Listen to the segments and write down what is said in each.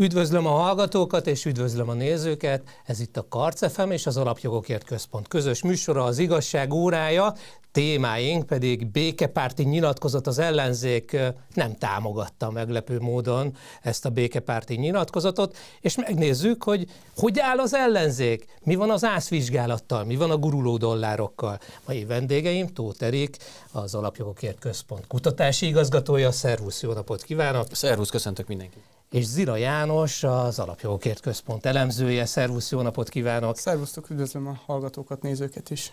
Üdvözlöm a hallgatókat és üdvözlöm a nézőket. Ez itt a Karcefem és az Alapjogokért Központ közös műsora, az igazság órája. Témáink pedig békepárti nyilatkozat az ellenzék nem támogatta meglepő módon ezt a békepárti nyilatkozatot, és megnézzük, hogy hogy áll az ellenzék, mi van az ászvizsgálattal, mi van a guruló dollárokkal. Mai vendégeim Tóth Erik, az Alapjogokért Központ kutatási igazgatója. Szervusz, jó napot kívánok! Szervusz, köszöntök mindenkit! És Zira János, az Alapjogokért Központ elemzője. Szervusz, jó napot kívánok! Szervusztok, üdvözlöm a hallgatókat, nézőket is!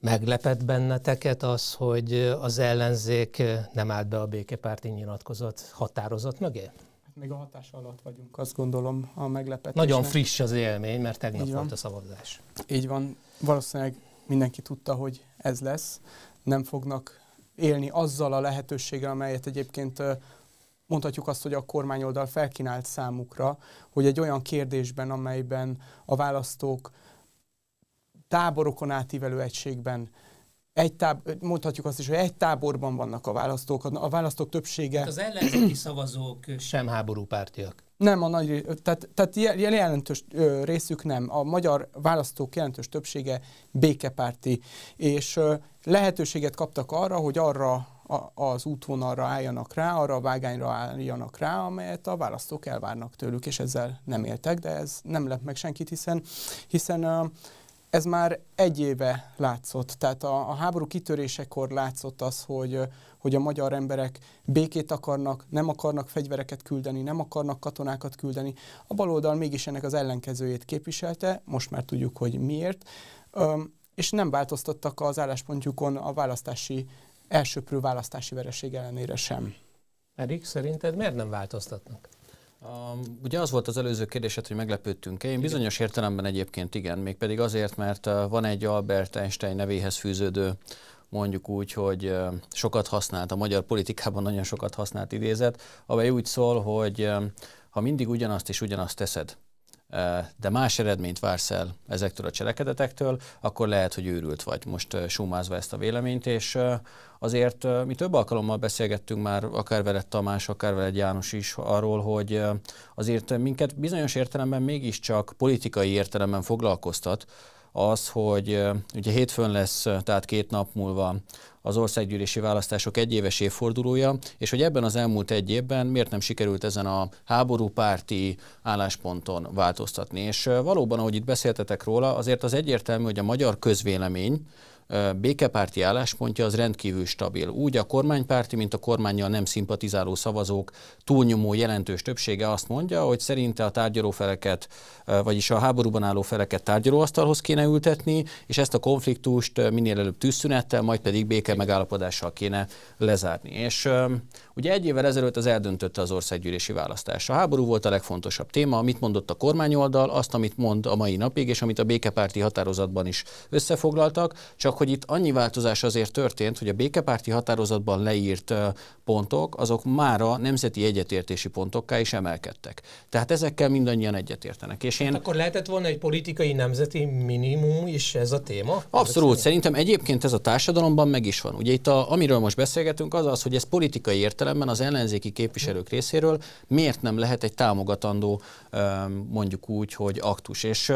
Meglepett benneteket az, hogy az ellenzék nem állt be a békepárti nyilatkozat határozat mögé? Hát még a hatás alatt vagyunk, azt gondolom a meglepetés. Nagyon friss az élmény, mert tegnap volt a szavazás. Így van. Valószínűleg mindenki tudta, hogy ez lesz. Nem fognak élni azzal a lehetőséggel, amelyet egyébként mondhatjuk azt, hogy a kormányoldal felkínált számukra, hogy egy olyan kérdésben, amelyben a választók táborokon átívelő egységben egy táb, mondhatjuk azt is, hogy egy táborban vannak a választók, a választók többsége... Az ellenzéki szavazók sem háborúpártiak. Nem, a nagy, tehát, tehát jelentős részük nem. A magyar választók jelentős többsége békepárti, és lehetőséget kaptak arra, hogy arra az útvonalra álljanak rá, arra a vágányra álljanak rá, amelyet a választók elvárnak tőlük, és ezzel nem éltek, de ez nem lep meg senkit, hiszen, hiszen ez már egy éve látszott. Tehát a, a háború kitörésekor látszott az, hogy, hogy a magyar emberek békét akarnak, nem akarnak fegyvereket küldeni, nem akarnak katonákat küldeni. A baloldal mégis ennek az ellenkezőjét képviselte, most már tudjuk, hogy miért, és nem változtattak az álláspontjukon a választási elsőprő választási vereség ellenére sem. Erik, szerinted miért nem változtatnak? Um, ugye az volt az előző kérdésed, hogy meglepődtünk-e. Én bizonyos értelemben egyébként igen, mégpedig azért, mert uh, van egy Albert Einstein nevéhez fűződő mondjuk úgy, hogy sokat használt, a magyar politikában nagyon sokat használt idézet, amely úgy szól, hogy ha mindig ugyanazt és ugyanazt teszed, de más eredményt vársz el ezektől a cselekedetektől, akkor lehet, hogy őrült vagy. Most sumázva ezt a véleményt, és azért mi több alkalommal beszélgettünk már, akár veled Tamás, akár veled János is arról, hogy azért minket bizonyos értelemben mégiscsak politikai értelemben foglalkoztat, az, hogy ugye hétfőn lesz, tehát két nap múlva az országgyűlési választások egyéves évfordulója, és hogy ebben az elmúlt egy évben miért nem sikerült ezen a háborúpárti állásponton változtatni. És valóban, ahogy itt beszéltetek róla, azért az egyértelmű, hogy a magyar közvélemény, békepárti álláspontja az rendkívül stabil. Úgy a kormánypárti, mint a kormányjal nem szimpatizáló szavazók túlnyomó jelentős többsége azt mondja, hogy szerinte a tárgyalófeleket, vagyis a háborúban álló feleket tárgyalóasztalhoz kéne ültetni, és ezt a konfliktust minél előbb tűzszünettel, majd pedig béke megállapodással kéne lezárni. És ugye egy évvel ezelőtt az eldöntötte az országgyűlési választás. A háború volt a legfontosabb téma, amit mondott a kormányoldal, azt, amit mond a mai napig, és amit a békepárti határozatban is összefoglaltak, csak hogy itt annyi változás azért történt, hogy a békepárti határozatban leírt pontok, azok már a nemzeti egyetértési pontokká is emelkedtek. Tehát ezekkel mindannyian egyetértenek. És én... Hát akkor lehetett volna egy politikai nemzeti minimum is ez a téma? Abszolút. Szerintem egyébként ez a társadalomban meg is van. Ugye itt, a, amiről most beszélgetünk, az az, hogy ez politikai értelemben az ellenzéki képviselők részéről miért nem lehet egy támogatandó, mondjuk úgy, hogy aktus. És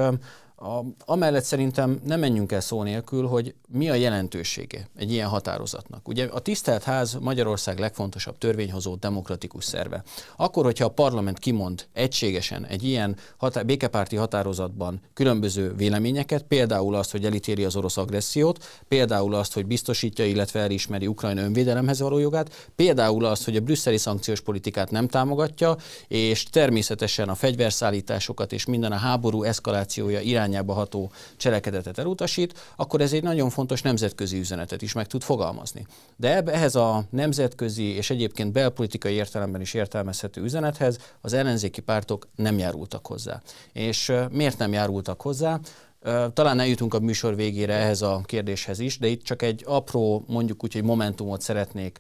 a, amellett szerintem nem menjünk el szó nélkül, hogy mi a jelentősége egy ilyen határozatnak. Ugye a tisztelt ház Magyarország legfontosabb törvényhozó demokratikus szerve. Akkor, hogyha a parlament kimond egységesen egy ilyen határ, békepárti határozatban különböző véleményeket, például azt, hogy elítéli az orosz agressziót, például azt, hogy biztosítja, illetve elismeri Ukrajna önvédelemhez való jogát, például azt, hogy a brüsszeli szankciós politikát nem támogatja, és természetesen a fegyverszállításokat és minden a háború eszkalációja irány irányába ható cselekedetet elutasít, akkor ez egy nagyon fontos nemzetközi üzenetet is meg tud fogalmazni. De ehhez a nemzetközi és egyébként belpolitikai értelemben is értelmezhető üzenethez az ellenzéki pártok nem járultak hozzá. És miért nem járultak hozzá? Talán eljutunk a műsor végére ehhez a kérdéshez is, de itt csak egy apró, mondjuk úgy, hogy momentumot szeretnék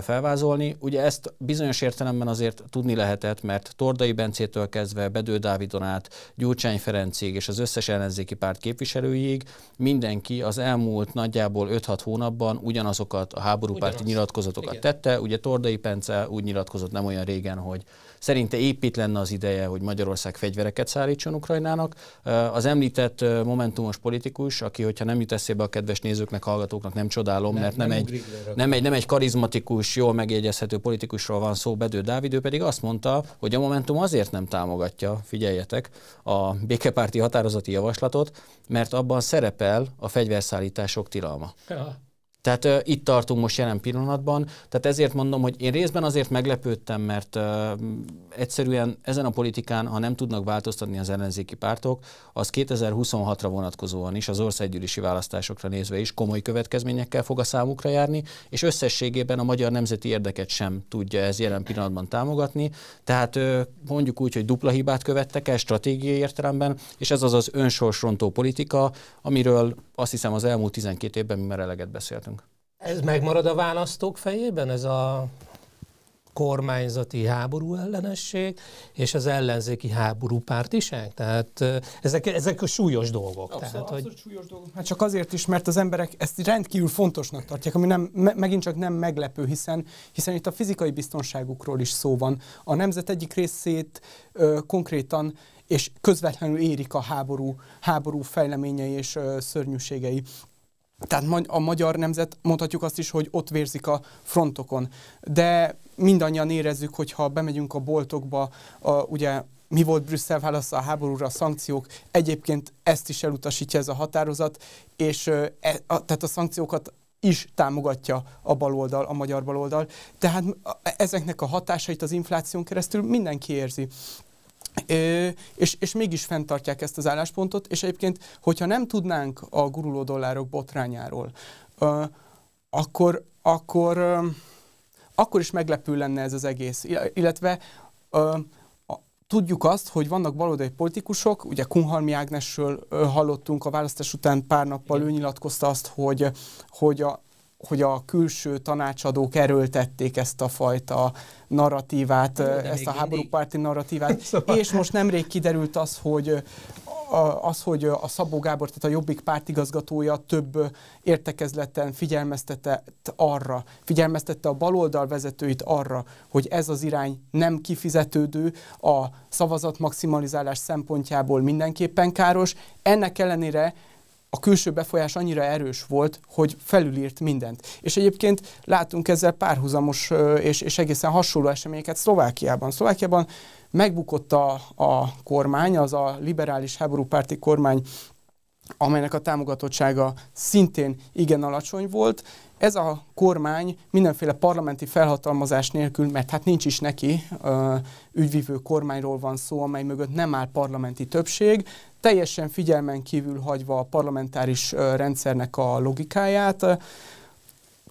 felvázolni. Ugye ezt bizonyos értelemben azért tudni lehetett, mert Tordai Bencétől kezdve Bedő Dávidon át, Gyurcsány Ferencig és az összes ellenzéki párt képviselőig mindenki az elmúlt nagyjából 5-6 hónapban ugyanazokat a háborúpárti Ugyanaz. nyilatkozatokat Igen. tette. Ugye Tordai Pence úgy nyilatkozott nem olyan régen, hogy Szerinte épít lenne az ideje, hogy Magyarország fegyvereket szállítson Ukrajnának. Az említett momentumos politikus, aki, hogyha nem jut eszébe a kedves nézőknek, hallgatóknak, nem csodálom, nem, mert nem, nem, egy, nem, egy, nem egy karizmatikus, jól megjegyezhető politikusról van szó, Bedő Dávid, ő pedig azt mondta, hogy a Momentum azért nem támogatja, figyeljetek, a békepárti határozati javaslatot, mert abban szerepel a fegyverszállítások tilalma. Ja. Tehát uh, itt tartunk most jelen pillanatban, tehát ezért mondom, hogy én részben azért meglepődtem, mert uh, egyszerűen ezen a politikán, ha nem tudnak változtatni az ellenzéki pártok, az 2026-ra vonatkozóan is, az országgyűlési választásokra nézve is komoly következményekkel fog a számukra járni, és összességében a magyar nemzeti érdeket sem tudja ez jelen pillanatban támogatni. Tehát uh, mondjuk úgy, hogy dupla hibát követtek el stratégiai értelemben, és ez az az önsorsrontó politika, amiről azt hiszem az elmúlt 12 évben mi már eleget beszéltünk. Ez megmarad a választók fejében, ez a kormányzati háború ellenesség és az ellenzéki háború pártiság? Tehát ezek, ezek a súlyos dolgok. Abszolút, tehát, abszolút hogy... súlyos dolgok. Hát csak azért is, mert az emberek ezt rendkívül fontosnak tartják, ami nem, me, megint csak nem meglepő, hiszen, hiszen itt a fizikai biztonságukról is szó van. A nemzet egyik részét ö, konkrétan és közvetlenül érik a háború, háború fejleményei és szörnyűségei. Tehát a magyar nemzet mondhatjuk azt is, hogy ott vérzik a frontokon. De mindannyian érezzük, hogy ha bemegyünk a boltokba, a, ugye mi volt Brüsszel válasza a háborúra, a szankciók, egyébként ezt is elutasítja ez a határozat, és e, a, tehát a szankciókat is támogatja a baloldal, a magyar baloldal. Tehát ezeknek a hatásait az infláción keresztül mindenki érzi. És, és mégis fenntartják ezt az álláspontot, és egyébként, hogyha nem tudnánk a guruló dollárok botrányáról, akkor, akkor, akkor is meglepő lenne ez az egész. Illetve tudjuk azt, hogy vannak baloldali politikusok, ugye Kunhalmi Ágnesről hallottunk a választás után pár nappal, ő nyilatkozta azt, hogy, hogy a, hogy a külső tanácsadók erőltették ezt a fajta narratívát, De ezt a háborúpárti narratívát, szóval... és most nemrég kiderült az, hogy az, hogy a Szabó Gábor, tehát a Jobbik pártigazgatója több értekezleten figyelmeztetett arra, figyelmeztette a baloldal vezetőit arra, hogy ez az irány nem kifizetődő, a szavazat maximalizálás szempontjából mindenképpen káros. Ennek ellenére a külső befolyás annyira erős volt, hogy felülírt mindent. És egyébként látunk ezzel párhuzamos és, és egészen hasonló eseményeket Szlovákiában. Szlovákiában megbukott a, a kormány, az a liberális háborúpárti kormány, amelynek a támogatottsága szintén igen alacsony volt. Ez a kormány mindenféle parlamenti felhatalmazás nélkül, mert hát nincs is neki, ügyvívő kormányról van szó, amely mögött nem áll parlamenti többség, teljesen figyelmen kívül hagyva a parlamentáris rendszernek a logikáját,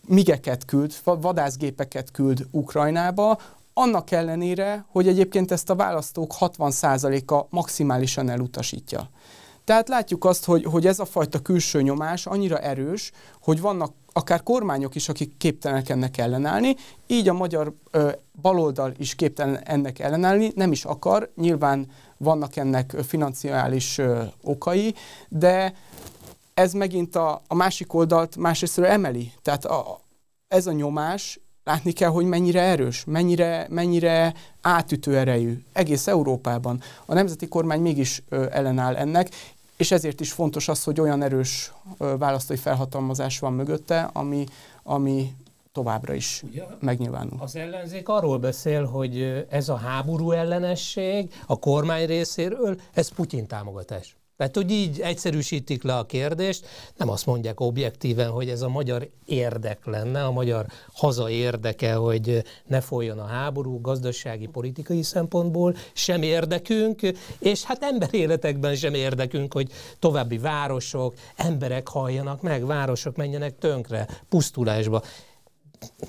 migeket küld, vadászgépeket küld Ukrajnába, annak ellenére, hogy egyébként ezt a választók 60%-a maximálisan elutasítja. Tehát látjuk azt, hogy, hogy ez a fajta külső nyomás annyira erős, hogy vannak akár kormányok is, akik képtelenek ennek ellenállni, így a magyar ö, baloldal is képtelen ennek ellenállni, nem is akar, nyilván vannak ennek financiális ö, okai, de ez megint a, a másik oldalt másrésztről emeli. Tehát a, ez a nyomás látni kell, hogy mennyire erős, mennyire, mennyire átütő erejű egész Európában. A nemzeti kormány mégis ö, ellenáll ennek, és ezért is fontos az, hogy olyan erős ö, választói felhatalmazás van mögötte, ami, ami továbbra is Ugye, megnyilvánul. Az ellenzék arról beszél, hogy ez a háború ellenesség a kormány részéről, ez Putyin támogatás. Tehát, hogy így egyszerűsítik le a kérdést, nem azt mondják objektíven, hogy ez a magyar érdek lenne, a magyar haza érdeke, hogy ne folyjon a háború gazdasági, politikai szempontból, sem érdekünk, és hát emberéletekben sem érdekünk, hogy további városok, emberek halljanak meg, városok menjenek tönkre, pusztulásba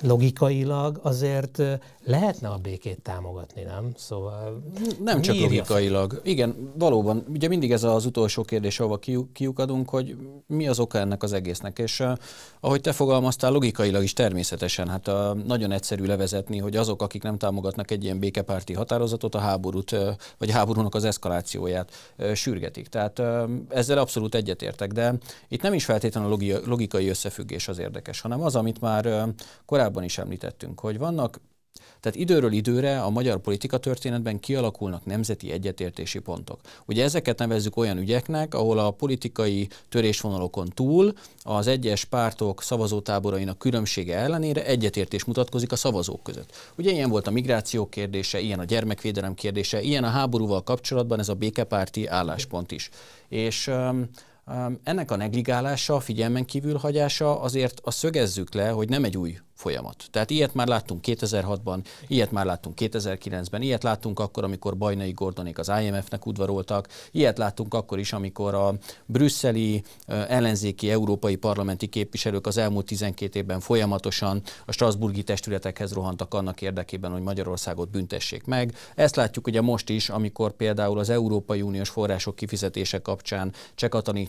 logikailag azért lehetne a békét támogatni, nem? Szóval nem csak logikailag. Igen, valóban. Ugye mindig ez az utolsó kérdés, ahova kiukadunk, hogy mi az oka ennek az egésznek. És ahogy te fogalmaztál, logikailag is természetesen, hát uh, nagyon egyszerű levezetni, hogy azok, akik nem támogatnak egy ilyen békepárti határozatot, a háborút, vagy a háborúnak az eszkalációját sürgetik. Tehát ezzel abszolút egyetértek, de itt nem is feltétlenül a logikai összefüggés az érdekes, hanem az, amit már korábban is említettünk, hogy vannak tehát időről időre a magyar politika történetben kialakulnak nemzeti egyetértési pontok. Ugye ezeket nevezzük olyan ügyeknek, ahol a politikai törésvonalokon túl az egyes pártok szavazótáborainak különbsége ellenére egyetértés mutatkozik a szavazók között. Ugye ilyen volt a migráció kérdése, ilyen a gyermekvédelem kérdése, ilyen a háborúval kapcsolatban ez a békepárti álláspont is. És um, ennek a negligálása, figyelmen kívül hagyása azért a szögezzük le, hogy nem egy új folyamat. Tehát ilyet már láttunk 2006-ban, ilyet már láttunk 2009-ben, ilyet láttunk akkor, amikor Bajnai Gordonék az IMF-nek udvaroltak, ilyet láttunk akkor is, amikor a brüsszeli ellenzéki európai parlamenti képviselők az elmúlt 12 évben folyamatosan a Strasburgi testületekhez rohantak annak érdekében, hogy Magyarországot büntessék meg. Ezt látjuk ugye most is, amikor például az Európai Uniós források kifizetése kapcsán Cseh, Katalin,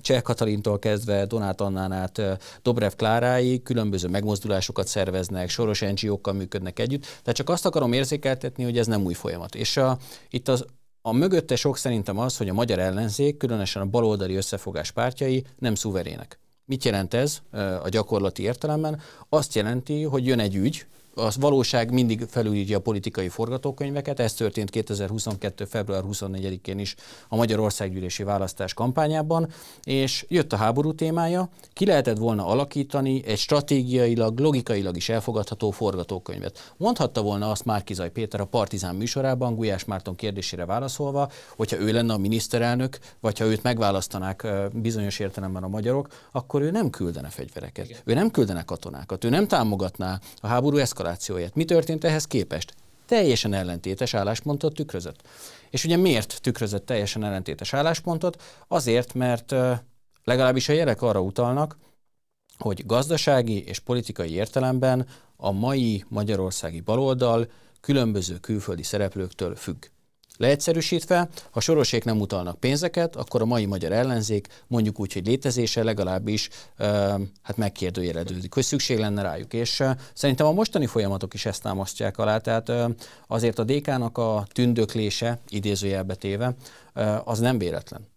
Cseh Katalintól kezdve Donát Annán át Dobrev Kláráig különböző megmozdulásokat mozdulásokat szerveznek, soros NGO-kkal működnek együtt, tehát csak azt akarom érzékeltetni, hogy ez nem új folyamat. És a, itt az, a mögötte sok szerintem az, hogy a magyar ellenzék, különösen a baloldali összefogás pártjai nem szuverének. Mit jelent ez a gyakorlati értelemben? Azt jelenti, hogy jön egy ügy, a valóság mindig felülírja a politikai forgatókönyveket, ez történt 2022. február 24-én is a Magyarországgyűlési választás kampányában, és jött a háború témája, ki lehetett volna alakítani egy stratégiailag, logikailag is elfogadható forgatókönyvet. Mondhatta volna azt Márkizaj Péter a Partizán műsorában, Gulyás Márton kérdésére válaszolva, hogyha ő lenne a miniszterelnök, vagy ha őt megválasztanák bizonyos értelemben a magyarok, akkor ő nem küldene fegyvereket, Igen. ő nem küldene katonákat, ő nem támogatná a háború eszkalációját, eskalációját. Mi történt ehhez képest? Teljesen ellentétes álláspontot tükrözött. És ugye miért tükrözött teljesen ellentétes álláspontot? Azért, mert legalábbis a jelek arra utalnak, hogy gazdasági és politikai értelemben a mai magyarországi baloldal különböző külföldi szereplőktől függ. Leegyszerűsítve, ha sorosék nem utalnak pénzeket, akkor a mai magyar ellenzék mondjuk úgy, hogy létezése legalábbis hát megkérdőjeleződik, hogy szükség lenne rájuk. És szerintem a mostani folyamatok is ezt támasztják alá, tehát azért a DK-nak a tündöklése, idézőjelbe téve, uh, az nem véletlen.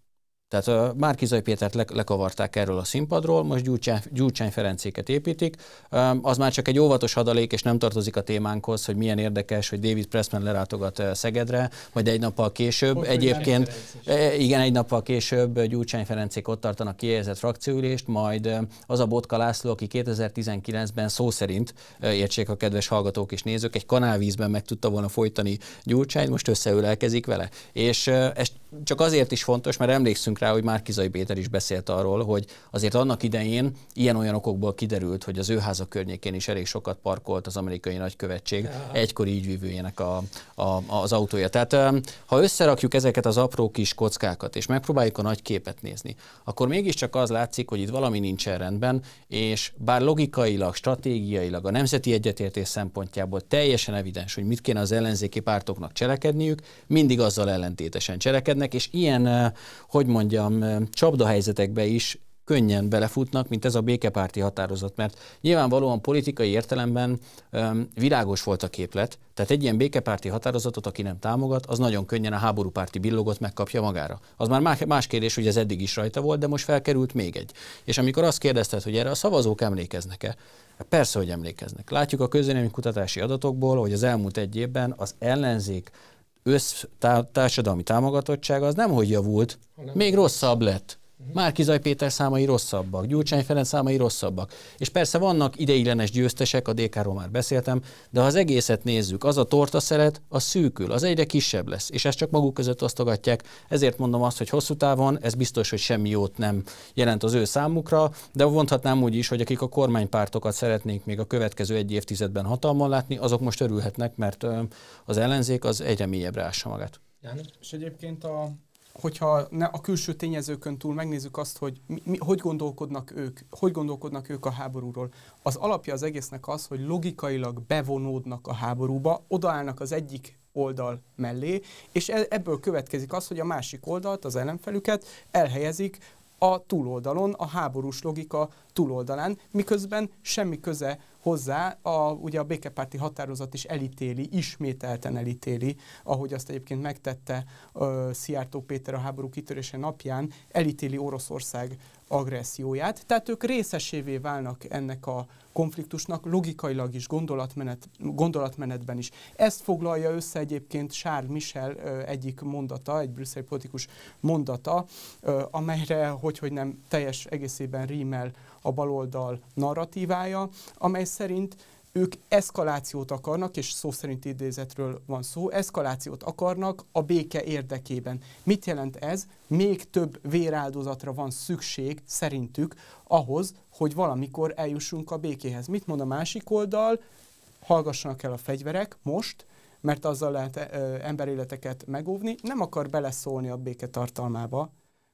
Tehát uh, Márkizai Pétert le, lekavarták erről a színpadról, most Gyurcsány, Gyurcsány Ferencéket építik. Az már csak egy óvatos adalék, és nem tartozik a témánkhoz, hogy milyen érdekes, hogy David Pressman lerátogat Szegedre, majd egy nappal később. Most egyébként, igen, egy nappal később Gyurcsány Ferencék ott tartanak kijelzett frakcióülést, majd az a Botka László, aki 2019-ben szó szerint, értsék a kedves hallgatók és nézők, egy kanálvízben meg tudta volna folytani Gyurcsányt, most összeülelkezik vele. És uh, ez csak azért is fontos, mert emlékszünk rá, hogy már Kizai Péter is beszélt arról, hogy azért annak idején ilyen-olyan okokból kiderült, hogy az ő háza környékén is elég sokat parkolt az amerikai nagykövetség ja. egykori ígyvívőjének a, a, az autója. Tehát ha összerakjuk ezeket az apró kis kockákat, és megpróbáljuk a nagy képet nézni, akkor mégiscsak az látszik, hogy itt valami nincsen rendben, és bár logikailag, stratégiailag, a nemzeti egyetértés szempontjából teljesen evidens, hogy mit kéne az ellenzéki pártoknak cselekedniük, mindig azzal ellentétesen cselekednek, és ilyen, hogy mondjam, csapdahelyzetekbe is könnyen belefutnak, mint ez a békepárti határozat, mert nyilvánvalóan politikai értelemben um, világos volt a képlet, tehát egy ilyen békepárti határozatot, aki nem támogat, az nagyon könnyen a háborúpárti billogot megkapja magára. Az már más kérdés, hogy ez eddig is rajta volt, de most felkerült még egy. És amikor azt kérdezted, hogy erre a szavazók emlékeznek-e, persze, hogy emlékeznek. Látjuk a közvélemény kutatási adatokból, hogy az elmúlt egy évben az ellenzék össz társadalmi támogatottsága az nem hogy javult, még rosszabb lett. Márkizaj Péter számai rosszabbak, Gyurcsány Ferenc számai rosszabbak. És persze vannak ideiglenes győztesek, a DK-ról már beszéltem, de ha az egészet nézzük, az a tortaszeret, az szűkül, az egyre kisebb lesz, és ezt csak maguk között osztogatják. Ezért mondom azt, hogy hosszú távon ez biztos, hogy semmi jót nem jelent az ő számukra, de mondhatnám úgy is, hogy akik a kormánypártokat szeretnék még a következő egy évtizedben hatalmon látni, azok most örülhetnek, mert az ellenzék az egyre mélyebbre ássa magát. És egyébként a, hogyha ne, a külső tényezőkön túl megnézzük azt, hogy mi, mi, hogy gondolkodnak ők, hogy gondolkodnak ők a háborúról, az alapja az egésznek az, hogy logikailag bevonódnak a háborúba, odaállnak az egyik oldal mellé, és e, ebből következik az, hogy a másik oldalt, az ellenfelüket elhelyezik a túloldalon, a háborús logika túloldalán, miközben semmi köze hozzá, a, ugye a békepárti határozat is elítéli, ismételten elítéli, ahogy azt egyébként megtette uh, Szijjártó Péter a háború kitörése napján, elítéli Oroszország agresszióját. Tehát ők részesévé válnak ennek a konfliktusnak logikailag is, gondolatmenet, gondolatmenetben is. Ezt foglalja össze egyébként Charles Michel egyik mondata, egy brüsszeli politikus mondata, amelyre, hogy, hogy nem teljes egészében rímel a baloldal narratívája, amely szerint ők eszkalációt akarnak, és szó szerint idézetről van szó, eszkalációt akarnak a béke érdekében. Mit jelent ez? Még több véráldozatra van szükség szerintük ahhoz, hogy valamikor eljussunk a békéhez. Mit mond a másik oldal? Hallgassanak el a fegyverek most, mert azzal lehet emberéleteket megóvni, nem akar beleszólni a béke tartalmába,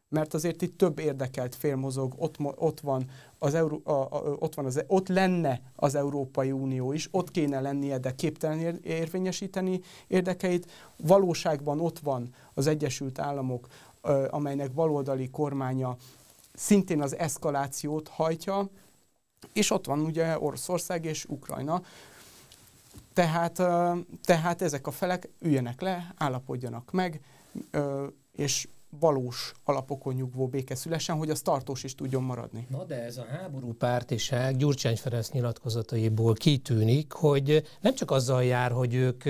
mert azért itt több érdekelt fél mozog, ott, ott van az Euró, a, a, ott, van az, ott lenne az Európai Unió is, ott kéne lennie, de képtelen ér, érvényesíteni érdekeit. Valóságban ott van az Egyesült Államok, amelynek baloldali kormánya szintén az eszkalációt hajtja, és ott van ugye Oroszország és Ukrajna. Tehát, tehát ezek a felek üljenek le, állapodjanak meg, és valós alapokon nyugvó béke szülessen, hogy az tartós is tudjon maradni. Na de ez a háború pártiság Gyurcsány Ferenc nyilatkozataiból kitűnik, hogy nem csak azzal jár, hogy ők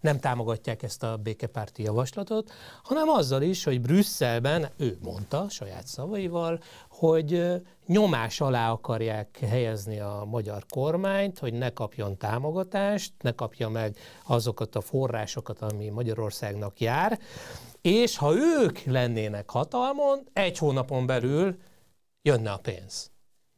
nem támogatják ezt a békepárti javaslatot, hanem azzal is, hogy Brüsszelben, ő mondta saját szavaival, hogy nyomás alá akarják helyezni a magyar kormányt, hogy ne kapjon támogatást, ne kapja meg azokat a forrásokat, ami Magyarországnak jár, és ha ők lennének hatalmon, egy hónapon belül jönne a pénz.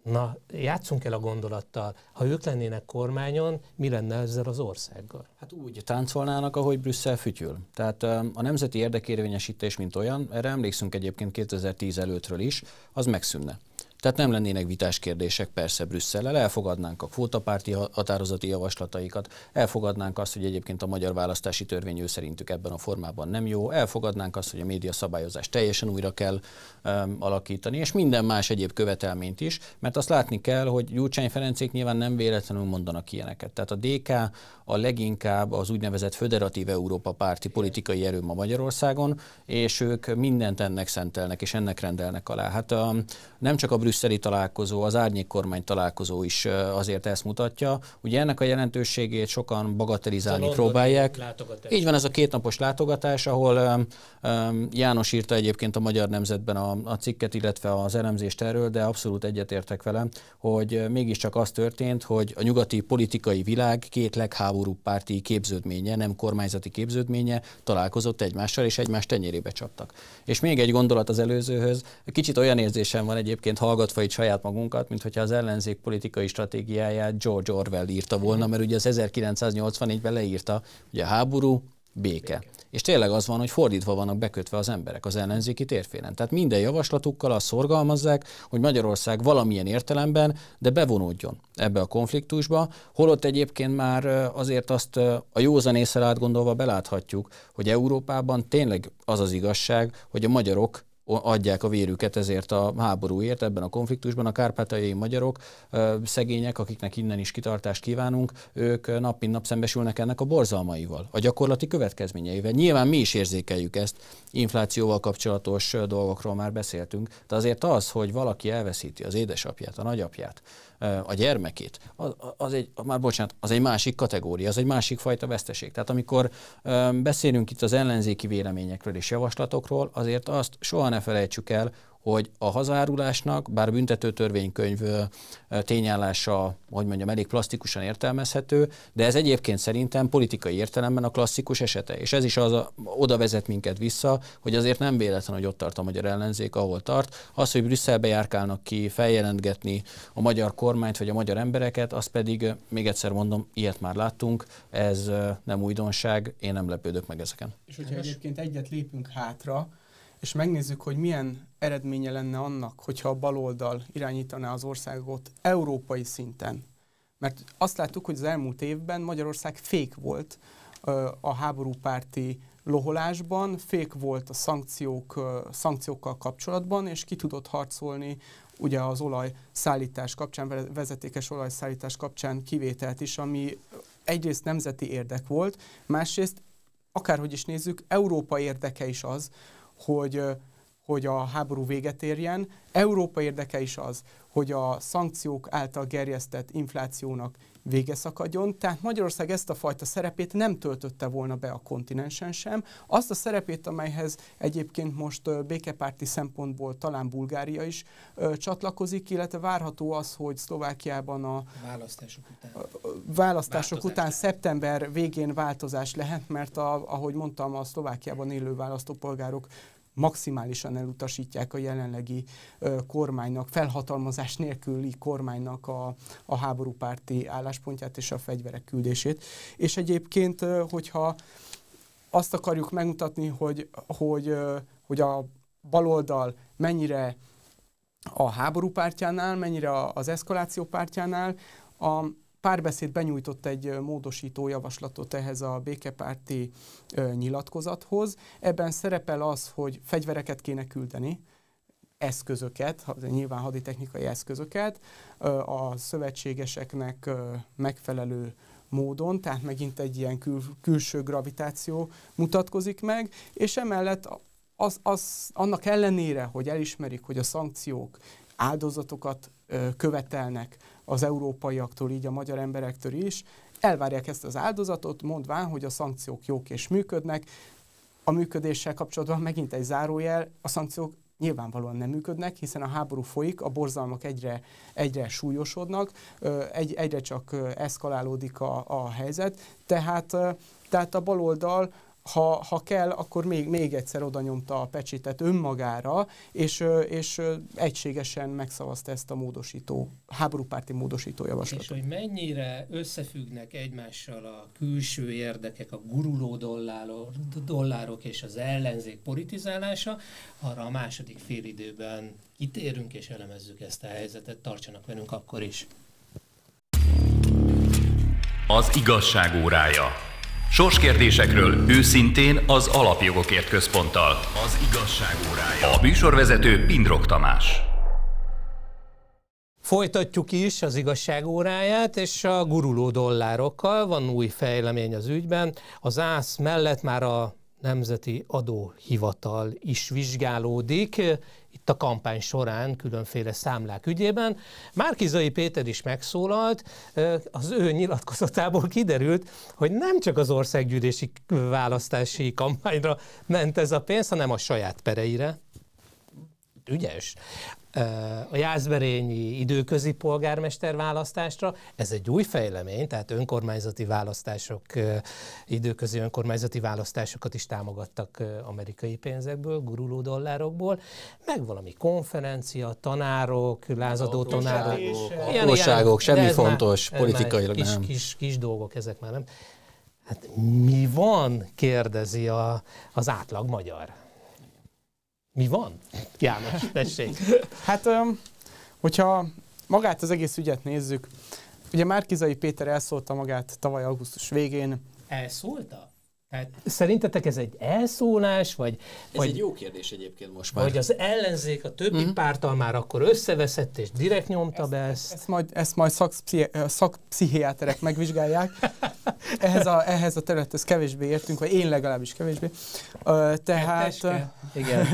Na, játszunk el a gondolattal. Ha ők lennének kormányon, mi lenne ezzel az országgal? Hát úgy táncolnának, ahogy Brüsszel fütyül. Tehát a nemzeti érdekérvényesítés, mint olyan, erre emlékszünk egyébként 2010 előttről is, az megszűnne. Tehát nem lennének vitás kérdések persze Brüsszellel, elfogadnánk a kvótapárti határozati javaslataikat, elfogadnánk azt, hogy egyébként a magyar választási törvény ő szerintük ebben a formában nem jó, elfogadnánk azt, hogy a média szabályozást teljesen újra kell um, alakítani, és minden más egyéb követelményt is, mert azt látni kell, hogy Gyurcsány Ferencék nyilván nem véletlenül mondanak ilyeneket. Tehát a DK a leginkább az úgynevezett Föderatív Európa párti politikai erő ma Magyarországon, és ők mindent ennek szentelnek, és ennek rendelnek alá. Hát um, nem csak a brüsszeli találkozó, az árnyék kormány találkozó is azért ezt mutatja. Ugye ennek a jelentőségét sokan bagatelizálni próbálják. Látogatás. Így van ez a kétnapos látogatás, ahol um, János írta egyébként a Magyar Nemzetben a, a cikket, illetve az elemzést erről, de abszolút egyetértek vele, hogy mégiscsak az történt, hogy a nyugati politikai világ két legháborúbb párti képződménye, nem kormányzati képződménye találkozott egymással, és egymás tenyérébe csaptak. És még egy gondolat az előzőhöz, kicsit olyan érzésem van egyébként, hallgatva itt saját magunkat, mint hogyha az ellenzék politikai stratégiáját George Orwell írta volna, mert ugye az 1984-ben leírta, hogy a háború béke. És tényleg az van, hogy fordítva vannak bekötve az emberek az ellenzéki térfélen. Tehát minden javaslatukkal azt szorgalmazzák, hogy Magyarország valamilyen értelemben, de bevonódjon ebbe a konfliktusba, holott egyébként már azért azt a józan észre átgondolva beláthatjuk, hogy Európában tényleg az az igazság, hogy a magyarok adják a vérüket ezért a háborúért ebben a konfliktusban. A kárpátaljai magyarok, szegények, akiknek innen is kitartást kívánunk, ők nap mint nap szembesülnek ennek a borzalmaival, a gyakorlati következményeivel. Nyilván mi is érzékeljük ezt, inflációval kapcsolatos dolgokról már beszéltünk, de azért az, hogy valaki elveszíti az édesapját, a nagyapját, a gyermekét, az, egy, már bocsánat, az egy másik kategória, az egy másik fajta veszteség. Tehát amikor beszélünk itt az ellenzéki véleményekről és javaslatokról, azért azt soha ne felejtsük el, hogy a hazárulásnak, bár büntető törvénykönyv tényállása, hogy mondjam, elég plastikusan értelmezhető, de ez egyébként szerintem politikai értelemben a klasszikus esete. És ez is az a, oda vezet minket vissza, hogy azért nem véletlen, hogy ott tart a magyar ellenzék, ahol tart. Az, hogy Brüsszelbe járkálnak ki, feljelentgetni a magyar kormányt vagy a magyar embereket, az pedig, még egyszer mondom, ilyet már láttunk, ez nem újdonság, én nem lepődök meg ezeken. És hogyha egyébként egyet lépünk hátra, és megnézzük, hogy milyen eredménye lenne annak, hogyha a baloldal irányítaná az országot európai szinten. Mert azt láttuk, hogy az elmúlt évben Magyarország fék volt a háborúpárti loholásban, fék volt a szankciók, szankciókkal kapcsolatban, és ki tudott harcolni ugye az olajszállítás kapcsán, vezetékes olajszállítás kapcsán kivételt is, ami egyrészt nemzeti érdek volt, másrészt akárhogy is nézzük, Európa érdeke is az, hogy hogy a háború véget érjen. Európa érdeke is az, hogy a szankciók által gerjesztett inflációnak vége szakadjon. Tehát Magyarország ezt a fajta szerepét nem töltötte volna be a kontinensen sem. Azt a szerepét, amelyhez egyébként most békepárti szempontból talán Bulgária is ö, csatlakozik, illetve várható az, hogy Szlovákiában a választások után, a, választások után szeptember végén változás lehet, mert a, ahogy mondtam, a Szlovákiában élő választópolgárok maximálisan elutasítják a jelenlegi ö, kormánynak, felhatalmazás nélküli kormánynak a, a háborúpárti álláspontját és a fegyverek küldését. És egyébként, ö, hogyha azt akarjuk megmutatni, hogy, hogy, ö, hogy a baloldal mennyire a háború pártjánál, mennyire az eszkaláció pártjánál, a párbeszéd benyújtott egy módosító javaslatot ehhez a békepárti nyilatkozathoz. Ebben szerepel az, hogy fegyvereket kéne küldeni, eszközöket, nyilván haditechnikai eszközöket a szövetségeseknek megfelelő módon, tehát megint egy ilyen kül, külső gravitáció mutatkozik meg, és emellett az, az, annak ellenére, hogy elismerik, hogy a szankciók áldozatokat követelnek az európaiaktól, így a magyar emberektől is, elvárják ezt az áldozatot, mondván, hogy a szankciók jók és működnek. A működéssel kapcsolatban megint egy zárójel, a szankciók nyilvánvalóan nem működnek, hiszen a háború folyik, a borzalmak egyre, egyre súlyosodnak, egy, egyre csak eszkalálódik a, a helyzet, tehát, tehát a baloldal ha, ha kell, akkor még, még egyszer oda nyomta a pecsétet önmagára, és, és egységesen megszavazta ezt a módosító, háborúpárti módosító javaslatot. És hogy mennyire összefüggnek egymással a külső érdekek, a guruló dollárok, dollárok és az ellenzék politizálása, arra a második félidőben kitérünk és elemezzük ezt a helyzetet, tartsanak velünk akkor is. Az igazság órája Sorskérdésekről őszintén az Alapjogokért Központtal. Az igazság órája. A műsorvezető Pindrok Tamás. Folytatjuk is az igazság óráját, és a guruló dollárokkal van új fejlemény az ügyben. Az ÁSZ mellett már a Nemzeti Adóhivatal is vizsgálódik, a kampány során különféle számlák ügyében. Márkizai Péter is megszólalt, az ő nyilatkozatából kiderült, hogy nem csak az országgyűlési választási kampányra ment ez a pénz, hanem a saját pereire. Ügyes a Jászberényi időközi polgármester választásra. Ez egy új fejlemény, tehát önkormányzati választások, időközi önkormányzati választásokat is támogattak amerikai pénzekből, guruló dollárokból, meg valami konferencia, tanárok, lázadó tanárok. Hatóságok, semmi fontos, politikailag kis, nem. Kis, kis dolgok, ezek már nem. Hát mi van, kérdezi a, az átlag magyar. Mi van? János, tessék. hát, hogyha magát az egész ügyet nézzük, ugye Márkizai Péter elszólta magát tavaly augusztus végén. Elszólta? Hát szerintetek ez egy elszólás, vagy... Ez vagy, egy jó kérdés egyébként most már. Vagy az ellenzék a többi mm. pártal már akkor összeveszett, és direkt nyomta ezt, be ezt? Ezt majd, ezt majd szakpszichiáterek megvizsgálják. Ehhez a, ehhez a területhez kevésbé értünk, vagy én legalábbis kevésbé. Uh, tehát... Igen.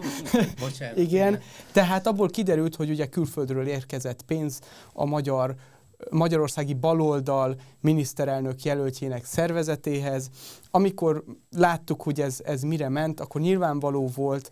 Bocsánat. Igen. Tehát abból kiderült, hogy ugye külföldről érkezett pénz a magyar magyarországi baloldal miniszterelnök jelöltjének szervezetéhez. Amikor láttuk, hogy ez, ez mire ment, akkor nyilvánvaló volt,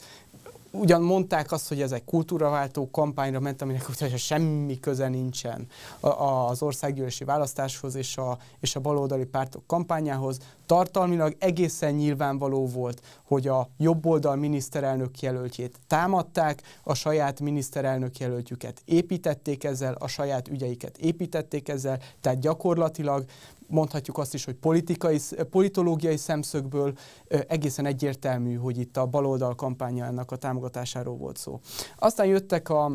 ugyan mondták azt, hogy ez egy kultúraváltó kampányra ment, aminek utána semmi köze nincsen az országgyűlési választáshoz és a, és a baloldali pártok kampányához. Tartalmilag egészen nyilvánvaló volt, hogy a jobboldal miniszterelnök jelöltjét támadták, a saját miniszterelnök jelöltjüket építették ezzel, a saját ügyeiket építették ezzel, tehát gyakorlatilag mondhatjuk azt is, hogy politikai, politológiai szemszögből egészen egyértelmű, hogy itt a baloldal kampánya ennek a támogatásáról volt szó. Aztán jöttek a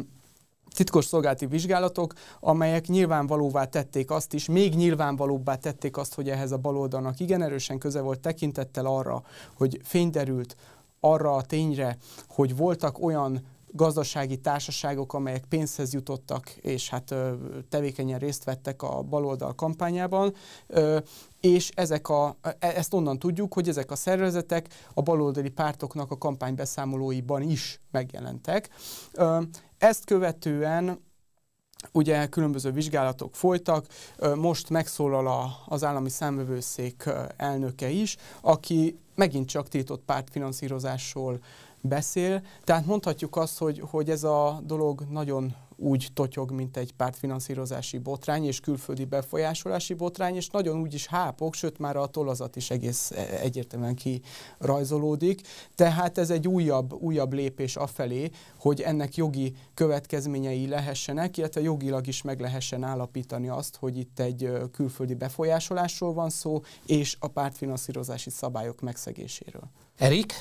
titkos szolgálati vizsgálatok, amelyek nyilvánvalóvá tették azt is, még nyilvánvalóbbá tették azt, hogy ehhez a baloldalnak igen erősen köze volt tekintettel arra, hogy fényderült arra a tényre, hogy voltak olyan gazdasági társaságok, amelyek pénzhez jutottak, és hát tevékenyen részt vettek a baloldal kampányában, és ezek a, e, ezt onnan tudjuk, hogy ezek a szervezetek a baloldali pártoknak a kampánybeszámolóiban is megjelentek. Ezt követően ugye különböző vizsgálatok folytak, most megszólal az állami számvevőszék elnöke is, aki megint csak tiltott pártfinanszírozásról beszél. Tehát mondhatjuk azt, hogy, hogy ez a dolog nagyon úgy totyog, mint egy pártfinanszírozási botrány és külföldi befolyásolási botrány, és nagyon úgy is hápok, sőt már a tolazat is egész e, egyértelműen kirajzolódik. Tehát ez egy újabb, újabb lépés afelé, hogy ennek jogi következményei lehessenek, illetve jogilag is meg lehessen állapítani azt, hogy itt egy külföldi befolyásolásról van szó, és a pártfinanszírozási szabályok megszegéséről. Erik?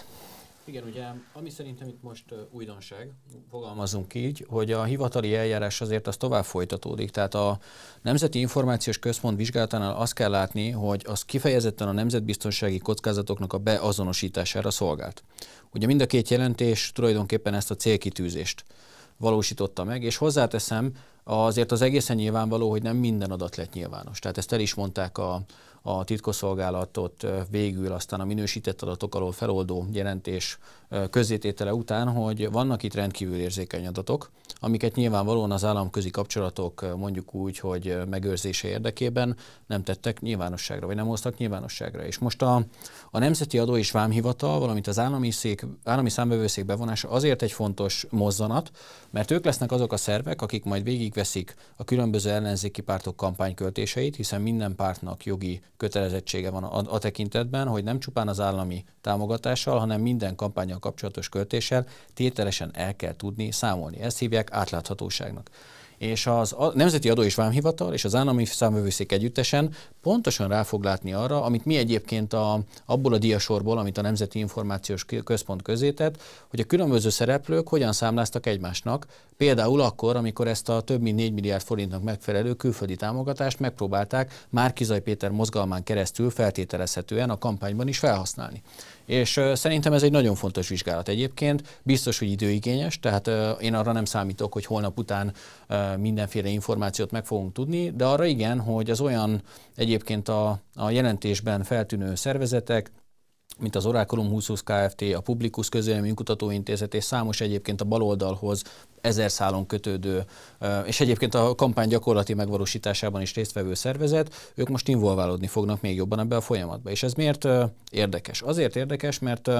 Igen, ugye, ami szerintem itt most uh, újdonság, fogalmazunk így, hogy a hivatali eljárás azért az tovább folytatódik. Tehát a Nemzeti Információs Központ vizsgálatánál azt kell látni, hogy az kifejezetten a nemzetbiztonsági kockázatoknak a beazonosítására szolgált. Ugye mind a két jelentés tulajdonképpen ezt a célkitűzést valósította meg, és hozzáteszem, azért az egészen nyilvánvaló, hogy nem minden adat lett nyilvános. Tehát ezt el is mondták a, a titkosszolgálatot végül aztán a minősített adatok alól feloldó jelentés közzététele után, hogy vannak itt rendkívül érzékeny adatok, amiket nyilvánvalóan az államközi kapcsolatok mondjuk úgy, hogy megőrzése érdekében nem tettek nyilvánosságra, vagy nem hoztak nyilvánosságra. És most a, a Nemzeti Adó és Vámhivatal, valamint az állami, szék, állami számbevőszék bevonása azért egy fontos mozzanat, mert ők lesznek azok a szervek, akik majd végigveszik a különböző ellenzéki pártok kampányköltéseit, hiszen minden pártnak jogi kötelezettsége van a, a tekintetben, hogy nem csupán az állami támogatással, hanem minden kampányal kapcsolatos költéssel tételesen el kell tudni számolni. Ezt hívják átláthatóságnak és az a Nemzeti Adó és Vámhivatal és az állami számvevőszék együttesen pontosan rá fog látni arra, amit mi egyébként a, abból a diasorból, amit a Nemzeti Információs Központ közétett, hogy a különböző szereplők hogyan számláztak egymásnak, például akkor, amikor ezt a több mint 4 milliárd forintnak megfelelő külföldi támogatást megpróbálták Márkizaj Péter mozgalmán keresztül feltételezhetően a kampányban is felhasználni. És szerintem ez egy nagyon fontos vizsgálat egyébként, biztos, hogy időigényes, tehát én arra nem számítok, hogy holnap után mindenféle információt meg fogunk tudni, de arra igen, hogy az olyan egyébként a, a jelentésben feltűnő szervezetek, mint az Oraculum 2020 Kft., a Publikus Közvéleménykutatóintézet és számos egyébként a baloldalhoz ezer szálon kötődő, és egyébként a kampány gyakorlati megvalósításában is résztvevő szervezet, ők most involválódni fognak még jobban ebbe a folyamatba. És ez miért érdekes? Azért érdekes, mert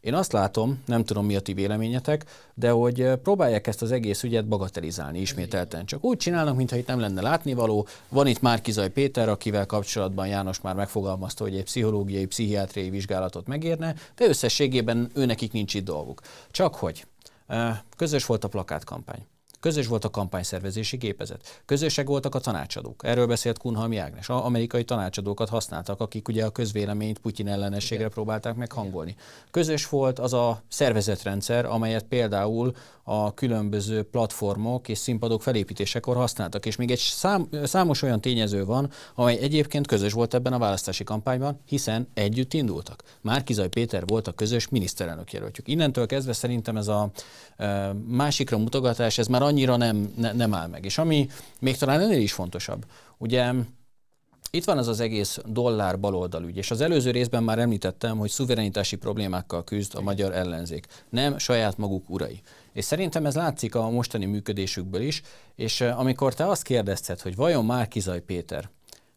én azt látom, nem tudom mi a ti véleményetek, de hogy próbálják ezt az egész ügyet bagatelizálni ismételten. Csak úgy csinálnak, mintha itt nem lenne látnivaló. Van itt már Kizaj Péter, akivel kapcsolatban János már megfogalmazta, hogy egy pszichológiai, pszichiátriai vizsgálatot megérne, de összességében őnekik nincs itt dolguk. Csak hogy Közös volt a plakátkampány. Közös volt a kampányszervezési gépezet. Közösek voltak a tanácsadók. Erről beszélt Kunhalmi Ágnes. A amerikai tanácsadókat használtak, akik ugye a közvéleményt Putyin ellenességre Igen. próbálták meghangolni. Közös volt az a szervezetrendszer, amelyet például a különböző platformok és színpadok felépítésekor használtak. És még egy szám, számos olyan tényező van, amely egyébként közös volt ebben a választási kampányban, hiszen együtt indultak. Márkizaj Péter volt a közös miniszterelnök jelöltjük. Innentől kezdve szerintem ez a e, másikra mutogatás, ez már annyira nem, ne, nem áll meg. És ami még talán ennél is fontosabb, ugye itt van az az egész dollár baloldal ügy, és az előző részben már említettem, hogy szuverenitási problémákkal küzd a magyar ellenzék, nem saját maguk urai. És szerintem ez látszik a mostani működésükből is, és amikor te azt kérdezted, hogy vajon Márkizaj Péter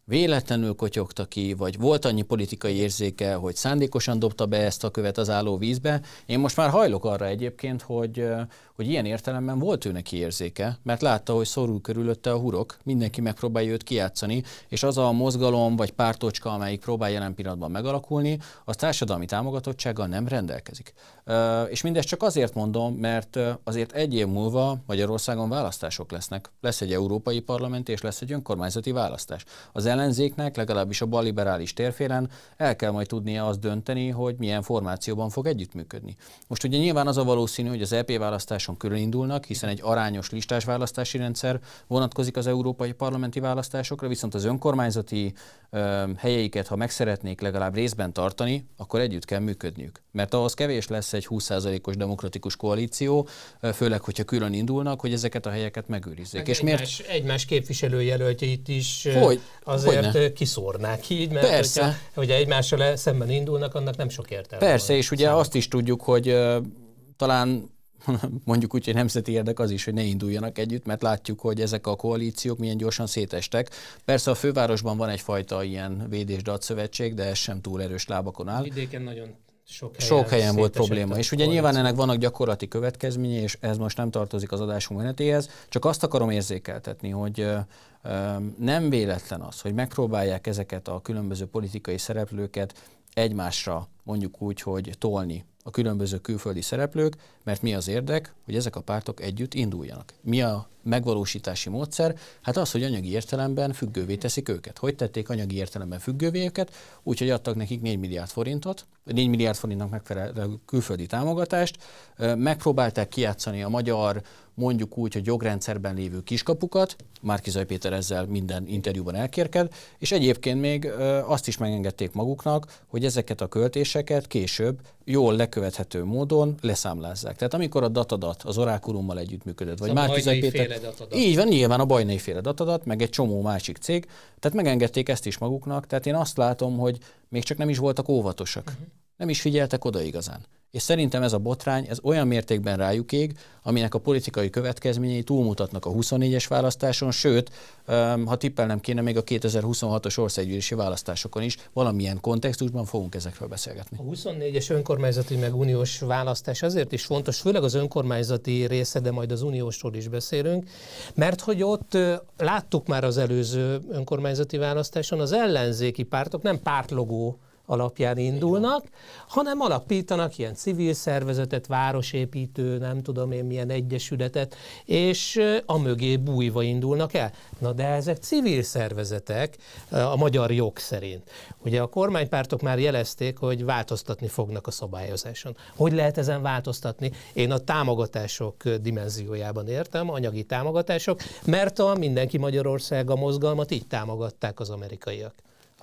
véletlenül kotyogta ki, vagy volt annyi politikai érzéke, hogy szándékosan dobta be ezt a követ az álló vízbe. Én most már hajlok arra egyébként, hogy, hogy ilyen értelemben volt ő neki érzéke, mert látta, hogy szorul körülötte a hurok, mindenki megpróbálja őt kijátszani, és az a mozgalom vagy pártocska, amelyik próbál jelen pillanatban megalakulni, az társadalmi támogatottsággal nem rendelkezik. És mindezt csak azért mondom, mert azért egy év múlva Magyarországon választások lesznek. Lesz egy európai parlament és lesz egy önkormányzati választás. Az ellenzéknek, legalábbis a balliberális térfélen el kell majd tudnia azt dönteni, hogy milyen formációban fog együttműködni. Most ugye nyilván az a valószínű, hogy az EP választáson külön indulnak, hiszen egy arányos listás választási rendszer vonatkozik az európai parlamenti választásokra, viszont az önkormányzati ö, helyeiket, ha meg szeretnék legalább részben tartani, akkor együtt kell működniük. Mert ahhoz kevés lesz egy 20%-os demokratikus koalíció, főleg, hogyha külön indulnak, hogy ezeket a helyeket megőrizzék. Meg és egymás, miért? egymás képviselőjelöltjeit is hogy, azért hogyne? kiszórnák így, mert Persze. hogyha, hogyha egymással szemben indulnak, annak nem sok értelme. Persze, van. és ugye azt is tudjuk, hogy talán mondjuk úgy, hogy nemzeti érdek az is, hogy ne induljanak együtt, mert látjuk, hogy ezek a koalíciók milyen gyorsan szétestek. Persze a fővárosban van egyfajta ilyen védés szövetség, de ez sem túl erős lábakon áll. Vidéken nagyon sok helyen, sok helyen volt probléma. És ugye nyilván ennek vannak gyakorlati következményei, és ez most nem tartozik az adásunk menetéhez, csak azt akarom érzékeltetni, hogy nem véletlen az, hogy megpróbálják ezeket a különböző politikai szereplőket egymásra mondjuk úgy, hogy tolni a különböző külföldi szereplők, mert mi az érdek, hogy ezek a pártok együtt induljanak. Mi a megvalósítási módszer? Hát az, hogy anyagi értelemben függővé teszik őket. Hogy tették anyagi értelemben függővé őket? Úgyhogy adtak nekik 4 milliárd forintot, 4 milliárd forintnak megfelelő külföldi támogatást, megpróbálták kiátszani a magyar mondjuk úgy, hogy jogrendszerben lévő kiskapukat, Márkizaj Péter ezzel minden interjúban elkérked, és egyébként még azt is megengedték maguknak, hogy ezeket a költéseket később jól lekövethető módon leszámlázzák. Tehát amikor a datadat az orákulummal együttműködött, vagy Márkizaj Péter... Így van, nyilván a bajnai féle datadat, meg egy csomó másik cég, tehát megengedték ezt is maguknak, tehát én azt látom, hogy még csak nem is voltak óvatosak. Uh-huh. Nem is figyeltek oda igazán. És szerintem ez a botrány, ez olyan mértékben rájuk ég, aminek a politikai következményei túlmutatnak a 24-es választáson, sőt, ha tippelnem kéne, még a 2026-os országgyűlési választásokon is valamilyen kontextusban fogunk ezekről beszélgetni. A 24-es önkormányzati meg uniós választás azért is fontos, főleg az önkormányzati része, de majd az uniósról is beszélünk, mert hogy ott láttuk már az előző önkormányzati választáson, az ellenzéki pártok nem pártlogó alapján indulnak, hanem alapítanak ilyen civil szervezetet, városépítő, nem tudom én milyen egyesületet, és a mögé bújva indulnak el. Na de ezek civil szervezetek a magyar jog szerint. Ugye a kormánypártok már jelezték, hogy változtatni fognak a szabályozáson. Hogy lehet ezen változtatni? Én a támogatások dimenziójában értem, anyagi támogatások, mert a Mindenki Magyarország a mozgalmat így támogatták az amerikaiak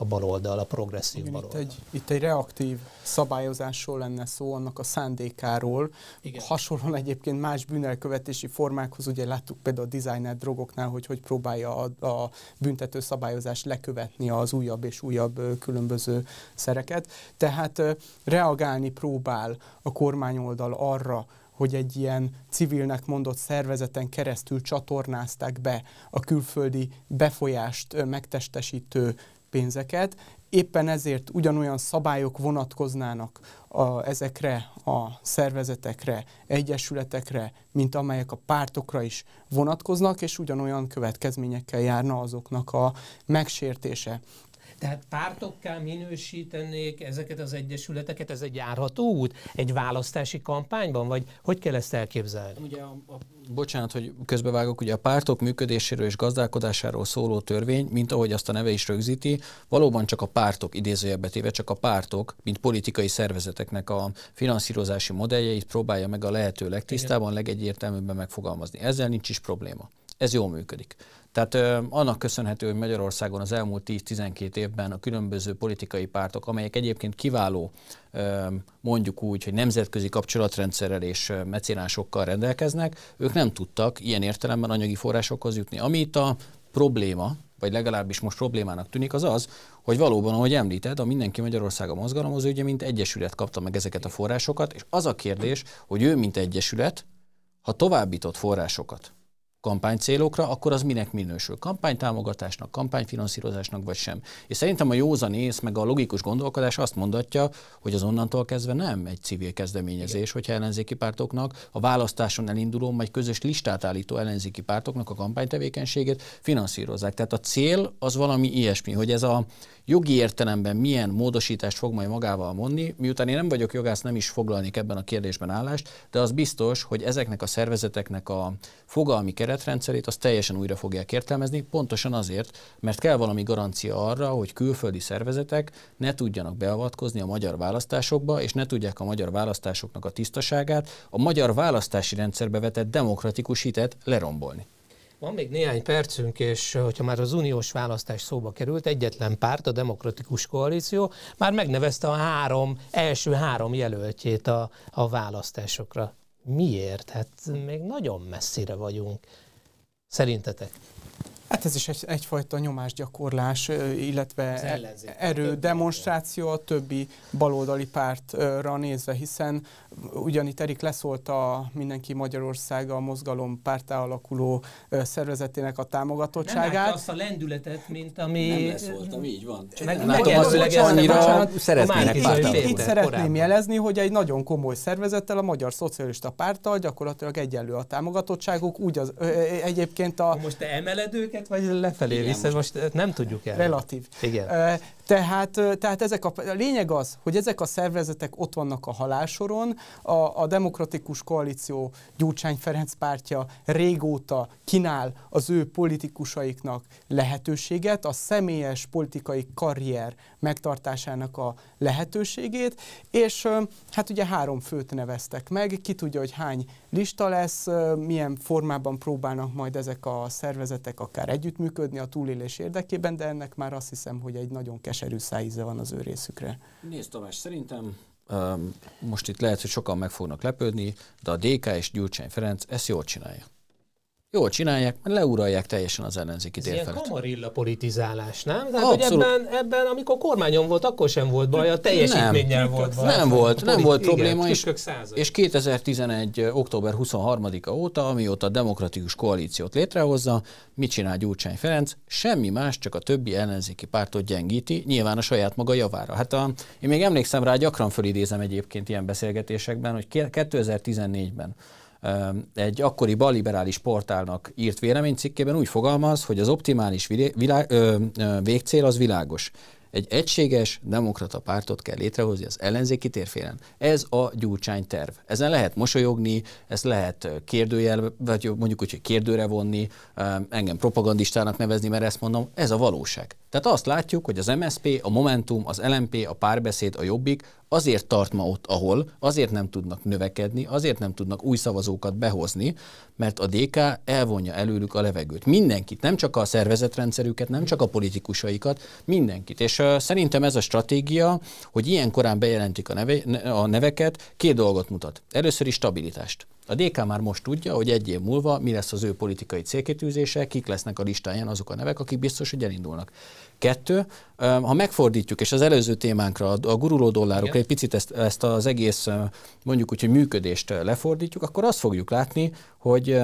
a baloldal, a progresszív Igen, baloldal. Itt egy, itt egy reaktív szabályozásról lenne szó, annak a szándékáról. Igen. Hasonlóan egyébként más bűnelkövetési formákhoz, ugye láttuk például a designer drogoknál, hogy hogy próbálja a, a büntető szabályozást lekövetni az újabb és újabb különböző szereket. Tehát reagálni próbál a kormányoldal arra, hogy egy ilyen civilnek mondott szervezeten keresztül csatornázták be a külföldi befolyást megtestesítő pénzeket, éppen ezért ugyanolyan szabályok vonatkoznának a, ezekre a szervezetekre, egyesületekre, mint amelyek a pártokra is vonatkoznak, és ugyanolyan következményekkel járna azoknak a megsértése. Tehát pártokká minősítenék ezeket az egyesületeket, ez egy járható út egy választási kampányban, vagy hogy kell ezt elképzelni? Ugye a, a, bocsánat, hogy közbevágok, ugye a pártok működéséről és gazdálkodásáról szóló törvény, mint ahogy azt a neve is rögzíti, valóban csak a pártok, idézőjelbe téve csak a pártok, mint politikai szervezeteknek a finanszírozási modelljeit próbálja meg a lehető legtisztában, legegyértelműbben megfogalmazni. Ezzel nincs is probléma. Ez jól működik. Tehát ö, annak köszönhető, hogy Magyarországon az elmúlt 10-12 évben a különböző politikai pártok, amelyek egyébként kiváló, ö, mondjuk úgy, hogy nemzetközi kapcsolatrendszerrel és mecénásokkal rendelkeznek, ők nem tudtak ilyen értelemben anyagi forrásokhoz jutni. Ami itt a probléma, vagy legalábbis most problémának tűnik, az az, hogy valóban, ahogy említed, a Mindenki Magyarország a mozgalom az ugye mint egyesület kapta meg ezeket a forrásokat, és az a kérdés, hogy ő mint egyesület, ha továbbított forrásokat kampánycélokra, akkor az minek minősül? Kampánytámogatásnak, kampányfinanszírozásnak vagy sem? És szerintem a józan ész, meg a logikus gondolkodás azt mondatja, hogy az onnantól kezdve nem egy civil kezdeményezés, Igen. hogyha ellenzéki pártoknak a választáson elinduló, vagy közös listát állító ellenzéki pártoknak a kampánytevékenységét finanszírozzák. Tehát a cél az valami ilyesmi, hogy ez a jogi értelemben milyen módosítást fog majd magával mondni, miután én nem vagyok jogász, nem is foglalnék ebben a kérdésben állást, de az biztos, hogy ezeknek a szervezeteknek a fogalmi keretrendszerét, azt teljesen újra fogják értelmezni, pontosan azért, mert kell valami garancia arra, hogy külföldi szervezetek ne tudjanak beavatkozni a magyar választásokba, és ne tudják a magyar választásoknak a tisztaságát, a magyar választási rendszerbe vetett demokratikus hitet lerombolni. Van még néhány percünk, és hogyha már az uniós választás szóba került, egyetlen párt, a Demokratikus Koalíció már megnevezte a három, első három jelöltjét a, a választásokra. Miért? Hát még nagyon messzire vagyunk. Szerintetek? Hát ez is egy, egyfajta nyomásgyakorlás, illetve erő demonstráció a többi baloldali pártra nézve, hiszen ugyanitt Erik leszólt a Mindenki Magyarországa a mozgalom pártá alakuló szervezetének a támogatottságát. Nem azt a lendületet, mint ami... Nem leszóltam, így van. Meg, Látom azt, hogy annyira szeretnének itt, itt szeretném jelezni, hogy egy nagyon komoly szervezettel, a Magyar Szocialista Párttal gyakorlatilag egyenlő a támogatottságuk, úgy az, egyébként a... Most te emeled őket, vagy lefelé Igen, vissza, most, most nem tudjuk el. Relatív. Igen. Tehát, tehát ezek a, a lényeg az, hogy ezek a szervezetek ott vannak a halálsoron, a, a Demokratikus Koalíció Gyurcsány Ferenc pártja régóta kínál az ő politikusaiknak lehetőséget, a személyes politikai karrier megtartásának a lehetőségét, és hát ugye három főt neveztek meg, ki tudja, hogy hány lista lesz, milyen formában próbálnak majd ezek a szervezetek akár együttműködni a túlélés érdekében, de ennek már azt hiszem, hogy egy nagyon keserű szájíze van az ő részükre. Nézd Tamás, szerintem most itt lehet, hogy sokan meg fognak lepődni, de a DK és Gyurcsány Ferenc ezt jól csinálja. Jól csinálják, mert leuralják teljesen az ellenzéki térfelet. Ez ilyen kamarilla politizálás, nem? Tehát, hogy ebben, ebben, amikor kormányon volt, akkor sem volt baj, a teljesítménnyel nem, volt baj. Nem volt, nem volt probléma, és, és 2011. október 23-a óta, amióta a demokratikus koalíciót létrehozza, mit csinál Gyurcsány Ferenc? Semmi más, csak a többi ellenzéki pártot gyengíti, nyilván a saját maga javára. Hát a, én még emlékszem rá, gyakran fölidézem egyébként ilyen beszélgetésekben, hogy 2014-ben egy akkori balliberális portálnak írt véleménycikkében úgy fogalmaz, hogy az optimális vilá, ö, ö, végcél az világos. Egy egységes demokrata pártot kell létrehozni az ellenzéki térfélen. Ez a gyurcsány terv. Ezen lehet mosolyogni, ezt lehet kérdőjel, vagy mondjuk úgy, hogy kérdőre vonni, engem propagandistának nevezni, mert ezt mondom, ez a valóság. Tehát azt látjuk, hogy az MSP, a Momentum, az LMP, a Párbeszéd, a Jobbik azért tart ma ott, ahol, azért nem tudnak növekedni, azért nem tudnak új szavazókat behozni, mert a DK elvonja előlük a levegőt. Mindenkit, nem csak a szervezetrendszerüket, nem csak a politikusaikat, mindenkit. És uh, szerintem ez a stratégia, hogy ilyen korán bejelentik a, neve, a neveket, két dolgot mutat. Először is stabilitást. A DK már most tudja, hogy egy év múlva mi lesz az ő politikai célkitűzése, kik lesznek a listáján azok a nevek, akik biztos, hogy elindulnak. Kettő, ha megfordítjuk, és az előző témánkra, a guruló dollárokra egy picit ezt, ezt az egész mondjuk úgy, hogy működést lefordítjuk, akkor azt fogjuk látni, hogy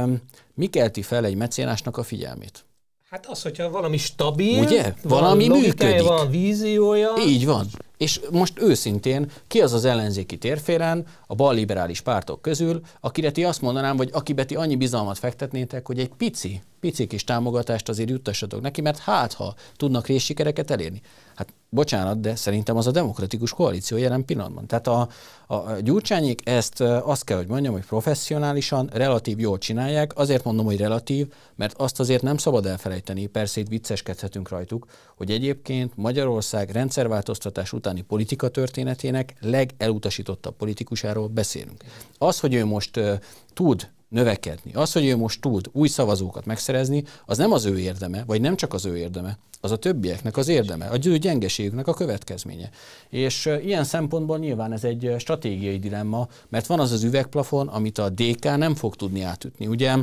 mi kelti fel egy mecénásnak a figyelmét. Hát az, hogyha valami stabil, Ugye? Valami van működik. van víziója. Így van. És most őszintén, ki az az ellenzéki térfélen a balliberális pártok közül, akire ti azt mondanám, hogy akibe ti annyi bizalmat fektetnétek, hogy egy pici, pici kis támogatást azért juttassatok neki, mert hát ha tudnak részsikereket elérni. Hát bocsánat, de szerintem az a demokratikus koalíció jelen pillanatban. Tehát a, a Gyurcsányék ezt azt kell, hogy mondjam, hogy professzionálisan, relatív jól csinálják. Azért mondom, hogy relatív, mert azt azért nem szabad elfelejteni, persze itt vicceskedhetünk rajtuk, hogy egyébként Magyarország rendszerváltoztatás utáni politika történetének legelutasítottabb politikusáról beszélünk. Az, hogy ő most uh, tud növekedni. Az, hogy ő most tud új szavazókat megszerezni, az nem az ő érdeme, vagy nem csak az ő érdeme, az a többieknek az érdeme, a ő gyengeségüknek a következménye. És ilyen szempontból nyilván ez egy stratégiai dilemma, mert van az az üvegplafon, amit a DK nem fog tudni átütni. Ugye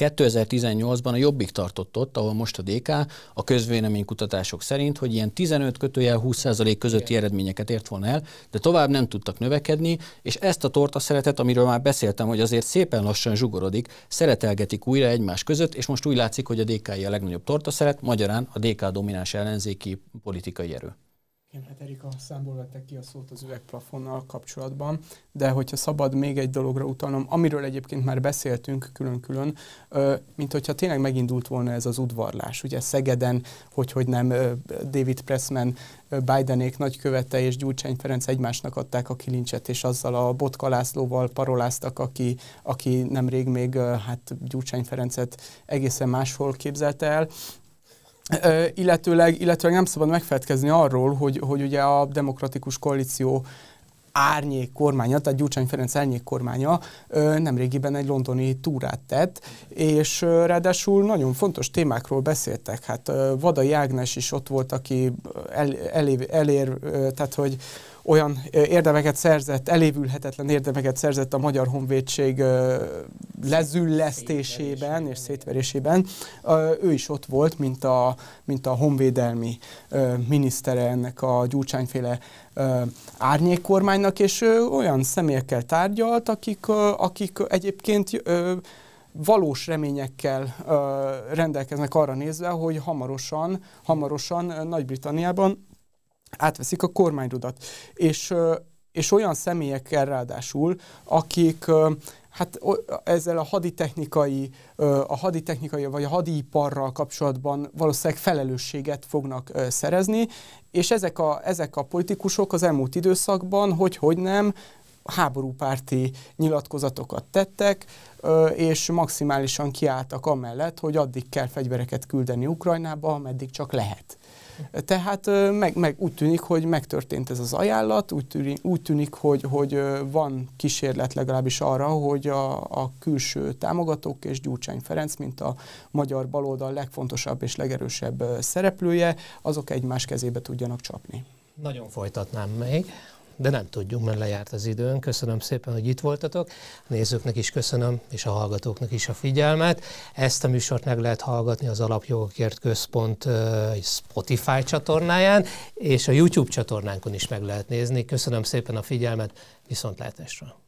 2018-ban a Jobbik tartott ott, ahol most a DK a közvéleménykutatások szerint, hogy ilyen 15 kötőjel 20% közötti eredményeket ért volna el, de tovább nem tudtak növekedni, és ezt a torta szeretet, amiről már beszéltem, hogy azért szépen lassan zsugorodik, szeretelgetik újra egymás között, és most úgy látszik, hogy a DK a legnagyobb torta szeret, magyarán a DK domináns ellenzéki politikai erő. Igen, hát Erika számból vettek ki a szót az üvegplafonnal kapcsolatban, de hogyha szabad még egy dologra utalnom, amiről egyébként már beszéltünk külön-külön, mint hogyha tényleg megindult volna ez az udvarlás. Ugye Szegeden, hogy, hogy nem David Pressman, Bidenék nagykövete és Gyurcsány Ferenc egymásnak adták a kilincset, és azzal a Botka Lászlóval paroláztak, aki, aki nemrég még hát Gyurcsány Ferencet egészen máshol képzelte el illetőleg, illetőleg nem szabad megfelelkezni arról, hogy, hogy ugye a demokratikus koalíció árnyék kormánya, tehát Gyurcsány Ferenc árnyék kormánya nemrégiben egy londoni túrát tett, és ráadásul nagyon fontos témákról beszéltek. Hát Vadai Ágnes is ott volt, aki el, elér, elér tehát hogy olyan érdemeket szerzett, elévülhetetlen érdemeket szerzett a Magyar Honvédség lezüllesztésében és szétverésében. Ő is ott volt, mint a, mint a honvédelmi minisztere ennek a gyurcsányféle árnyékkormánynak, és olyan személyekkel tárgyalt, akik, akik egyébként valós reményekkel rendelkeznek arra nézve, hogy hamarosan, hamarosan Nagy-Britanniában átveszik a kormányrudat. És, és olyan személyekkel ráadásul, akik hát ezzel a haditechnikai, a haditechnikai vagy a hadiparral kapcsolatban valószínűleg felelősséget fognak szerezni, és ezek a, ezek a politikusok az elmúlt időszakban, hogy hogy nem, háborúpárti nyilatkozatokat tettek, és maximálisan kiálltak amellett, hogy addig kell fegyvereket küldeni Ukrajnába, ameddig csak lehet. Tehát meg, meg úgy tűnik, hogy megtörtént ez az ajánlat, úgy tűnik, úgy tűnik hogy, hogy van kísérlet legalábbis arra, hogy a, a külső támogatók és Gyurcsány Ferenc, mint a magyar baloldal legfontosabb és legerősebb szereplője, azok egymás kezébe tudjanak csapni. Nagyon folytatnám még de nem tudjuk, mert lejárt az időn. Köszönöm szépen, hogy itt voltatok. A nézőknek is köszönöm, és a hallgatóknak is a figyelmet. Ezt a műsort meg lehet hallgatni az Alapjogokért Központ Spotify csatornáján, és a YouTube csatornánkon is meg lehet nézni. Köszönöm szépen a figyelmet, viszontlátásra!